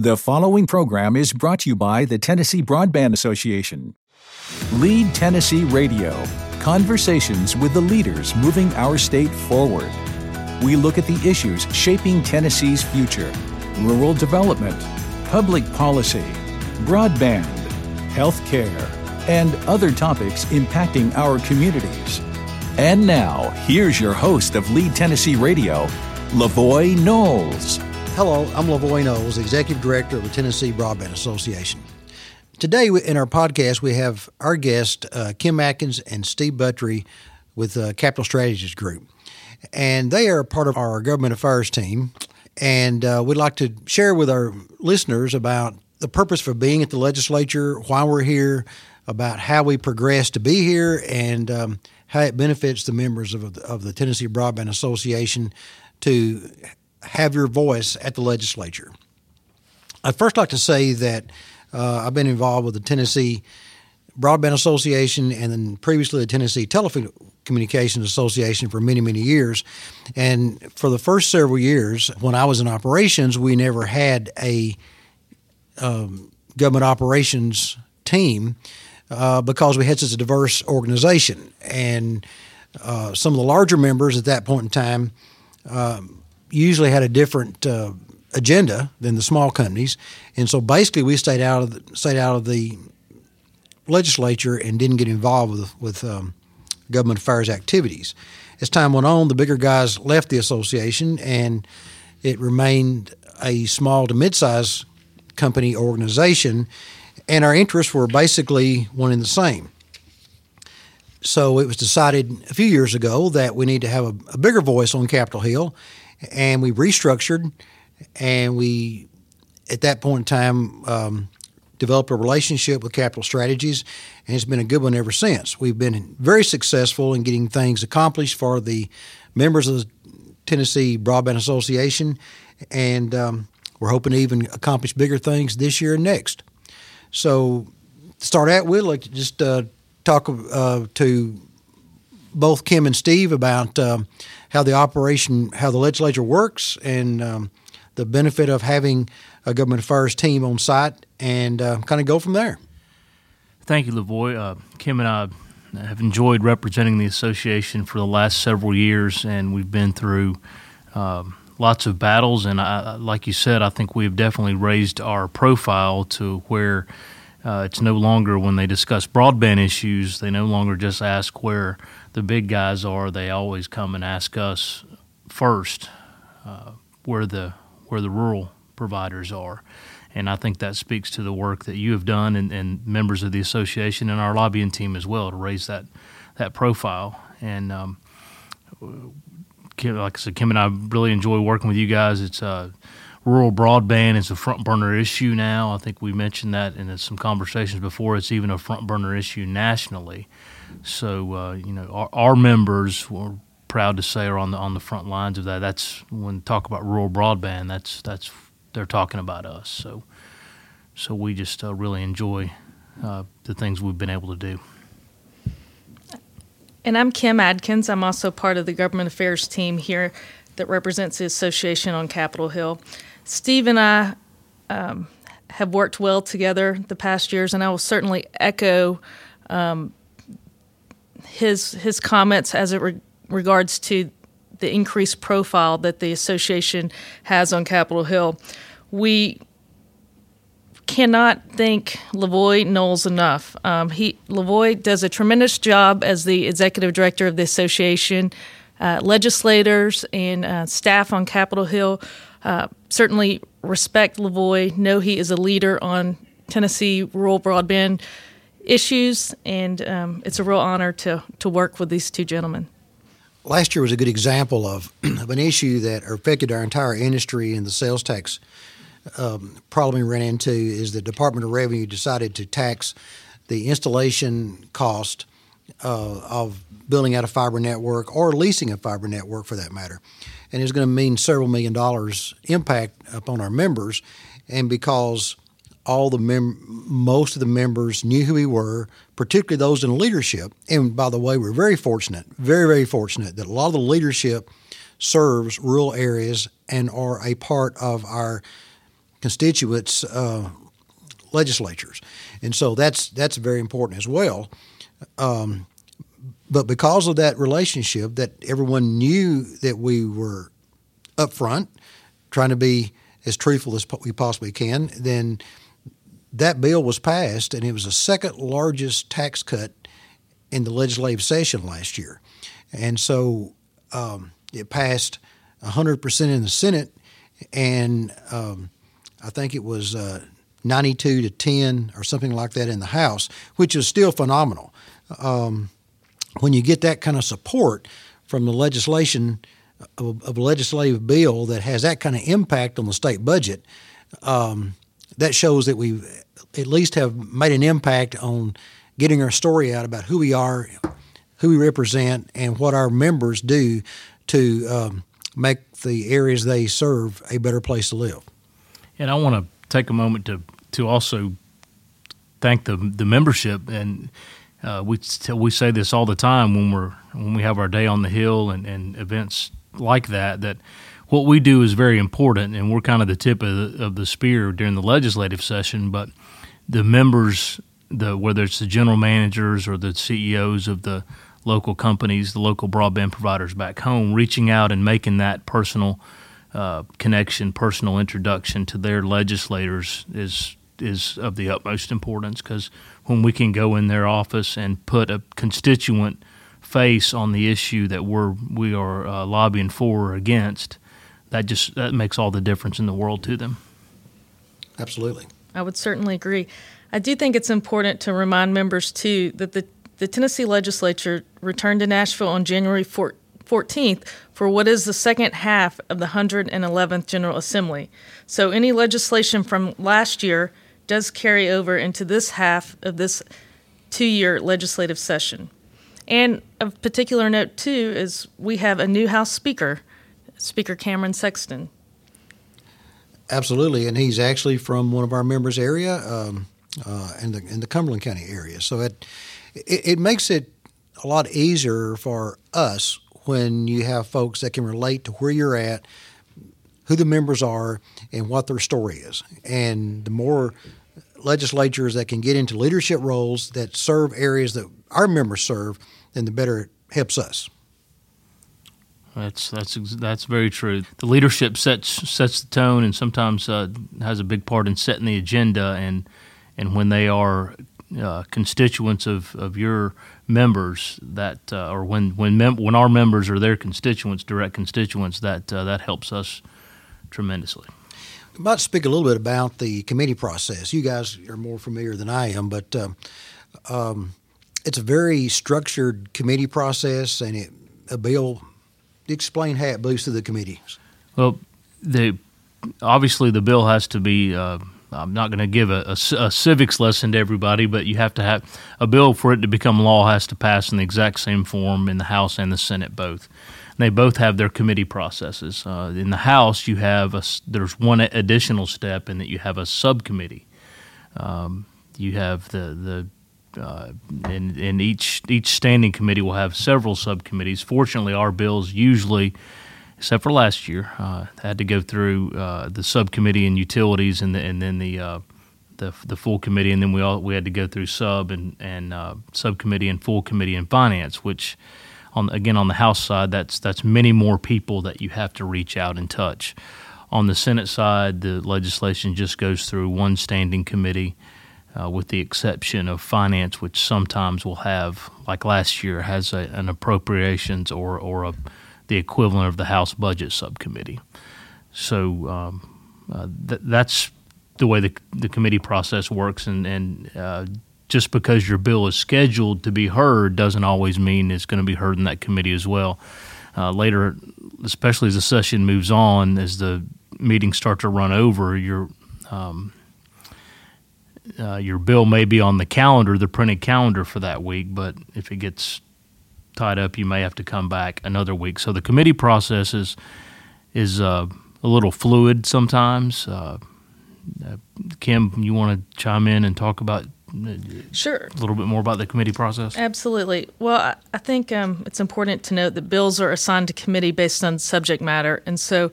The following program is brought to you by the Tennessee Broadband Association. Lead Tennessee Radio Conversations with the leaders moving our state forward. We look at the issues shaping Tennessee's future rural development, public policy, broadband, health care, and other topics impacting our communities. And now, here's your host of Lead Tennessee Radio, Levoy Knowles. Hello, I'm Levoy Knowles, Executive Director of the Tennessee Broadband Association. Today in our podcast, we have our guest, uh, Kim Atkins and Steve Buttrey with uh, Capital Strategies Group. And they are part of our government affairs team. And uh, we'd like to share with our listeners about the purpose for being at the legislature, why we're here, about how we progress to be here, and um, how it benefits the members of of the Tennessee Broadband Association to have your voice at the legislature. I'd first like to say that uh, I've been involved with the Tennessee Broadband Association and then previously the Tennessee Telecommunications Association for many, many years. And for the first several years, when I was in operations, we never had a um, government operations team uh, because we had such a diverse organization. And uh, some of the larger members at that point in time um, usually had a different uh, agenda than the small companies, and so basically we stayed out of the, stayed out of the legislature and didn't get involved with with um, government affairs activities. As time went on, the bigger guys left the association, and it remained a small to mid-sized company organization, and our interests were basically one and the same. So it was decided a few years ago that we need to have a, a bigger voice on Capitol Hill, and we restructured, and we, at that point in time, um, developed a relationship with Capital Strategies, and it's been a good one ever since. We've been very successful in getting things accomplished for the members of the Tennessee Broadband Association, and um, we're hoping to even accomplish bigger things this year and next. So, to start out with, like to just uh, talk uh, to both Kim and Steve about um, how the operation, how the legislature works, and um, the benefit of having a government affairs team on site, and uh, kind of go from there. Thank you, Levoy. Uh, Kim and I have enjoyed representing the association for the last several years, and we've been through um, lots of battles. And I, like you said, I think we've definitely raised our profile to where uh, it's no longer when they discuss broadband issues, they no longer just ask where the big guys are. They always come and ask us first uh, where the where the rural providers are. And I think that speaks to the work that you have done and, and members of the association and our lobbying team as well to raise that that profile. And um, Kim, like I said, Kim and I really enjoy working with you guys. It's uh, rural broadband is a front burner issue now. I think we mentioned that in some conversations before. It's even a front burner issue nationally. So uh, you know, our, our members were proud to say are on the on the front lines of that. That's when talk about rural broadband. That's that's they're talking about us. So so we just uh, really enjoy uh, the things we've been able to do. And I'm Kim Adkins. I'm also part of the government affairs team here that represents the association on Capitol Hill. Steve and I um, have worked well together the past years, and I will certainly echo um, his his comments as it re- regards to the increased profile that the association has on Capitol Hill. We cannot thank Levoy Knowles enough. Um, he Levoy does a tremendous job as the executive director of the association. Uh, legislators and uh, staff on Capitol Hill uh, certainly respect Levoy, know he is a leader on Tennessee rural broadband issues, and um, it's a real honor to, to work with these two gentlemen. Last year was a good example of, of an issue that affected our entire industry and the sales tax um, problem we ran into is the Department of Revenue decided to tax the installation cost uh, of building out a fiber network or leasing a fiber network for that matter. And it's going to mean several million dollars impact upon our members. And because all the mem- most of the members knew who we were, particularly those in leadership. And by the way, we're very fortunate, very very fortunate that a lot of the leadership serves rural areas and are a part of our constituents' uh, legislatures, and so that's that's very important as well. Um, but because of that relationship, that everyone knew that we were upfront, trying to be as truthful as we possibly can, then that bill was passed, and it was the second largest tax cut in the legislative session last year. And so um, it passed 100% in the Senate, and um, I think it was uh, 92 to 10 or something like that in the House, which is still phenomenal. Um, when you get that kind of support from the legislation of, a legislative bill that has that kind of impact on the state budget, um, that shows that we at least have made an impact on getting our story out about who we are, who we represent, and what our members do to um, make the areas they serve a better place to live. And I want to take a moment to to also thank the the membership and. Uh, we we say this all the time when we're when we have our day on the hill and, and events like that that what we do is very important and we're kind of the tip of the, of the spear during the legislative session but the members the whether it's the general managers or the CEOs of the local companies, the local broadband providers back home, reaching out and making that personal uh, connection, personal introduction to their legislators is is of the utmost importance because when we can go in their office and put a constituent face on the issue that we're we are uh, lobbying for or against, that just that makes all the difference in the world to them. Absolutely, I would certainly agree. I do think it's important to remind members, too, that the, the Tennessee legislature returned to Nashville on January 14th for what is the second half of the 111th General Assembly. So any legislation from last year does carry over into this half of this two year legislative session. And of particular note, too, is we have a new House Speaker, Speaker Cameron Sexton. Absolutely, and he's actually from one of our members' area. Um, uh, in the in the Cumberland County area. So it, it, it makes it a lot easier for us when you have folks that can relate to where you're at, who the members are, and what their story is. And the more legislatures that can get into leadership roles that serve areas that our members serve, then the better it helps us. That's that's that's very true. The leadership sets sets the tone, and sometimes uh, has a big part in setting the agenda. And and when they are uh, constituents of, of your members that uh, or when when mem- when our members are their constituents direct constituents that uh, that helps us tremendously might speak a little bit about the committee process. You guys are more familiar than I am but uh, um, it's a very structured committee process and it, a bill explain how it moves through the committees. Well the obviously the bill has to be uh, I'm not going to give a, a, a, civics lesson to everybody, but you have to have a bill for it to become law has to pass in the exact same form in the House and the Senate both. And they both have their committee processes. Uh, in the House, you have a, there's one additional step in that you have a subcommittee. Um, you have the the uh, and, and each each standing committee will have several subcommittees. Fortunately, our bills usually except for last year. Uh, had to go through uh, the subcommittee and utilities, and the, and then the, uh, the the full committee, and then we all we had to go through sub and and uh, subcommittee and full committee and finance, which on again on the House side, that's that's many more people that you have to reach out and touch. On the Senate side, the legislation just goes through one standing committee. Uh, with the exception of finance, which sometimes will have, like last year, has a, an appropriations or or a the equivalent of the House Budget Subcommittee. So um, uh, th- that's the way the, the committee process works, and, and uh, just because your bill is scheduled to be heard doesn't always mean it's going to be heard in that committee as well. Uh, later, especially as the session moves on, as the meetings start to run over, your um, uh, your bill may be on the calendar, the printed calendar for that week, but if it gets tied up, you may have to come back another week. So the committee process is is uh, a little fluid sometimes. Uh, uh, Kim, you want to chime in and talk about uh, Sure. A little bit more about the committee process? Absolutely. Well, I think um, it's important to note that bills are assigned to committee based on subject matter. And so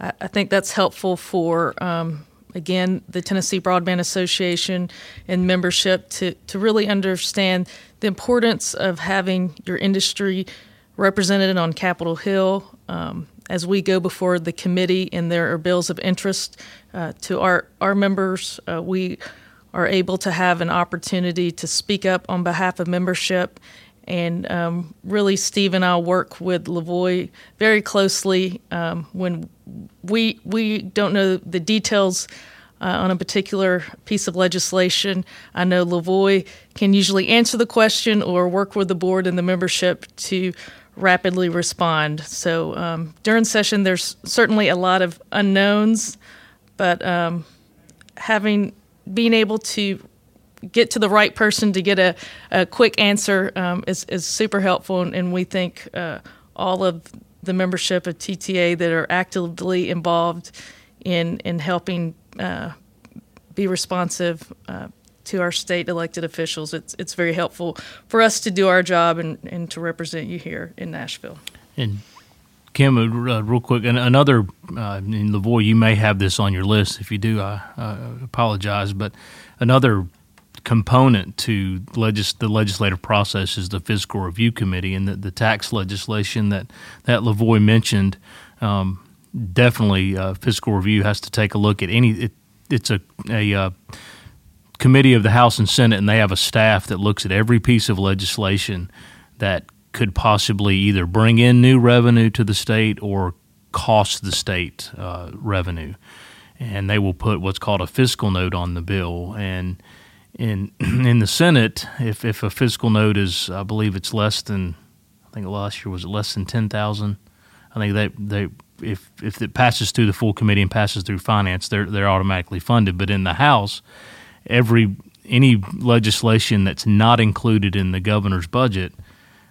I think that's helpful for um, again, the Tennessee Broadband Association and membership to, to really understand the importance of having your industry represented on Capitol Hill. Um, as we go before the committee and there are bills of interest uh, to our, our members, uh, we are able to have an opportunity to speak up on behalf of membership. And um, really, Steve and I work with Levoy very closely um, when we we don't know the details uh, on a particular piece of legislation. I know Levoy can usually answer the question or work with the board and the membership to rapidly respond. So um, during session, there's certainly a lot of unknowns, but um, having being able to get to the right person to get a, a quick answer um, is, is super helpful, and, and we think uh, all of the membership of TTA that are actively involved in in helping uh, be responsive uh, to our state elected officials. It's it's very helpful for us to do our job and, and to represent you here in Nashville. And Kim, uh, real quick, another uh, in Levoy, you may have this on your list. If you do, I uh, apologize. But another component to legis- the legislative process is the fiscal review committee and the, the tax legislation that that Levoy mentioned. Um, definitely, uh, fiscal review has to take a look at any. It, it's a a uh, committee of the House and Senate, and they have a staff that looks at every piece of legislation that could possibly either bring in new revenue to the state or cost the state uh, revenue. And they will put what's called a fiscal note on the bill. And in in the Senate, if, if a fiscal note is, I believe it's less than, I think last year was less than ten thousand. I think they they if if it passes through the full committee and passes through finance, they're they're automatically funded. But in the House, every any legislation that's not included in the governor's budget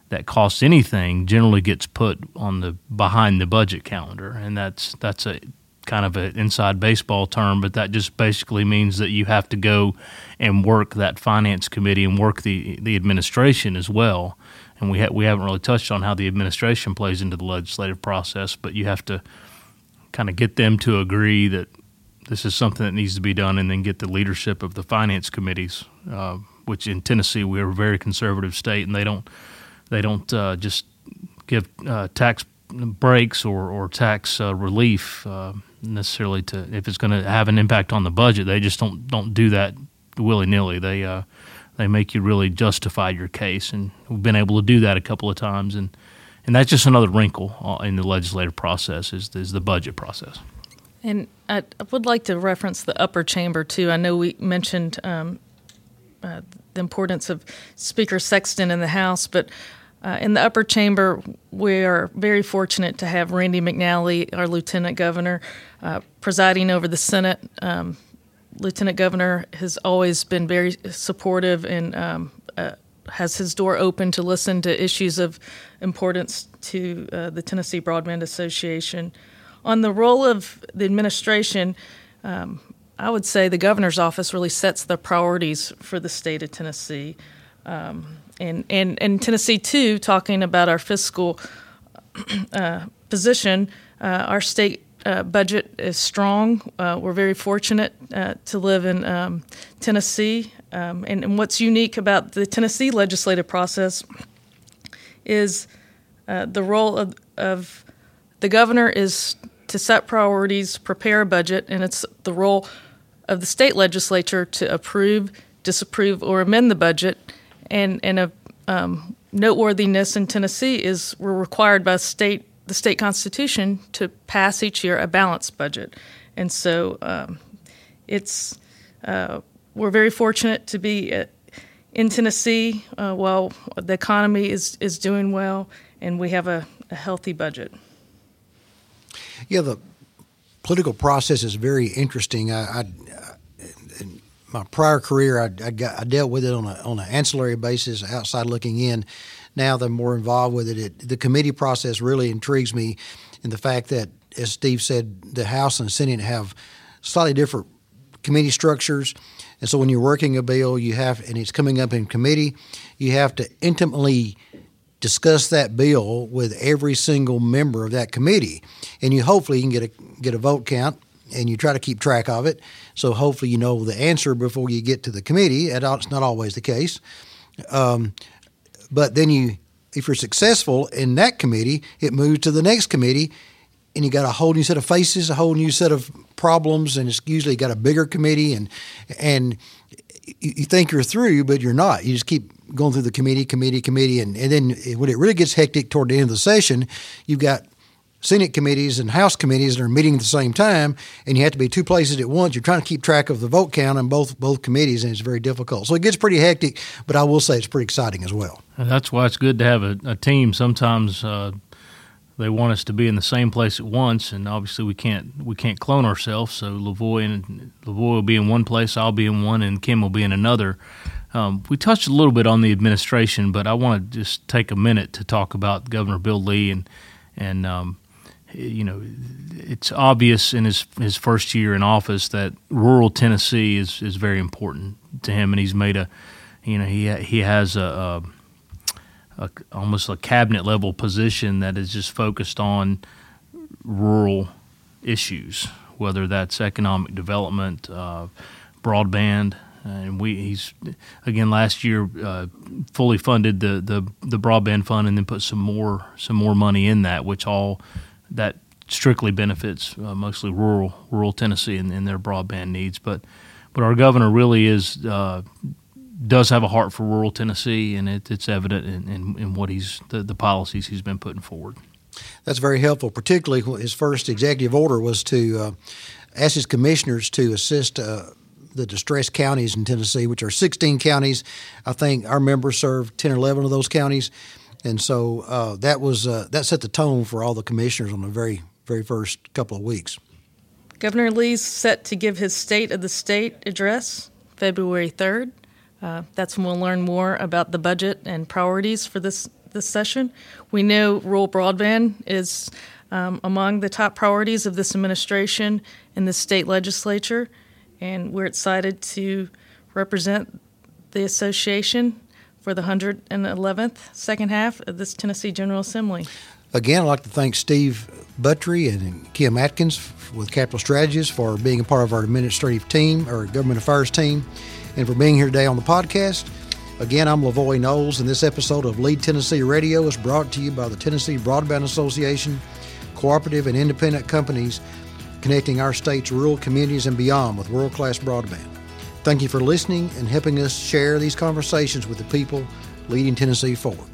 that costs anything generally gets put on the behind the budget calendar, and that's that's a kind of an inside baseball term, but that just basically means that you have to go and work that finance committee and work the the administration as well. And we ha- we haven't really touched on how the administration plays into the legislative process, but you have to kind of get them to agree that this is something that needs to be done, and then get the leadership of the finance committees, uh, which in Tennessee we're a very conservative state, and they don't they don't uh, just give uh, tax breaks or, or tax uh, relief uh, necessarily to if it's going to have an impact on the budget. They just don't don't do that willy nilly. They uh, they make you really justify your case, and we've been able to do that a couple of times, and and that's just another wrinkle uh, in the legislative process is is the budget process. And I would like to reference the upper chamber too. I know we mentioned um, uh, the importance of Speaker Sexton in the House, but uh, in the upper chamber, we are very fortunate to have Randy McNally, our Lieutenant Governor, uh, presiding over the Senate. Um, Lieutenant Governor has always been very supportive and um, uh, has his door open to listen to issues of importance to uh, the Tennessee Broadband Association. On the role of the administration, um, I would say the governor's office really sets the priorities for the state of Tennessee. Um, and, and, and Tennessee, too, talking about our fiscal uh, position, uh, our state uh, budget is strong. Uh, we're very fortunate uh, to live in um, Tennessee. Um, and, and, what's unique about the Tennessee legislative process is uh, the role of, of the governor is to set priorities, prepare a budget, and it's the role of the state legislature to approve, disapprove, or amend the budget and and a um, noteworthiness in Tennessee is we're required by state the state constitution to pass each year a balanced budget, and so um, it's uh, we're very fortunate to be at, in Tennessee uh, while the economy is is doing well and we have a, a healthy budget. Yeah, the political process is very interesting. I, I my prior career, I, I, got, I, dealt with it on on an ancillary basis, outside looking in. Now that I'm more involved with it, it, the committee process really intrigues me, in the fact that, as Steve said, the House and Senate have slightly different committee structures, and so when you're working a bill, you have and it's coming up in committee, you have to intimately discuss that bill with every single member of that committee, and you hopefully you can get a get a vote count and you try to keep track of it. So hopefully you know the answer before you get to the committee. It's not always the case. Um, but then you, if you're successful in that committee, it moves to the next committee, and you got a whole new set of faces, a whole new set of problems, and it's usually got a bigger committee, and and you think you're through, but you're not. You just keep going through the committee, committee, committee, and, and then when it really gets hectic toward the end of the session, you've got Senate committees and House committees that are meeting at the same time, and you have to be two places at once. You're trying to keep track of the vote count in both both committees, and it's very difficult. So it gets pretty hectic, but I will say it's pretty exciting as well. And that's why it's good to have a, a team. Sometimes uh, they want us to be in the same place at once, and obviously we can't we can't clone ourselves. So Levoy and Levoy will be in one place, I'll be in one, and Kim will be in another. Um, we touched a little bit on the administration, but I want to just take a minute to talk about Governor Bill Lee and and um, you know, it's obvious in his his first year in office that rural Tennessee is, is very important to him, and he's made a, you know, he he has a, a, a almost a cabinet level position that is just focused on rural issues, whether that's economic development, uh, broadband, and we he's again last year uh, fully funded the, the the broadband fund and then put some more some more money in that, which all that strictly benefits uh, mostly rural rural Tennessee and, and, their broadband needs. But but our governor really is uh, does have a heart for rural Tennessee, and it, it's evident in, in, in, what he's the, the policies he's been putting forward. That's very helpful. Particularly, his first executive order was to uh, ask his commissioners to assist uh, the distressed counties in Tennessee, which are 16 counties. I think our members serve 10 or 11 of those counties. And so uh, that was uh, that set the tone for all the commissioners on the very very first couple of weeks. Governor Lee's set to give his State of the State address February 3rd. Uh, that's when we'll learn more about the budget and priorities for this this session. We know rural broadband is um, among the top priorities of this administration in the state legislature, and we're excited to represent the association for the 111th second half of this Tennessee General Assembly. Again, I'd like to thank Steve Buttrey and Kim Atkins with Capital Strategies for being a part of our administrative team or government affairs team and for being here today on the podcast. Again, I'm Levoy Knowles, and this episode of Lead Tennessee Radio is brought to you by the Tennessee Broadband Association, cooperative and independent companies connecting our state's rural communities and beyond with world class broadband. Thank you for listening and helping us share these conversations with the people leading Tennessee forward.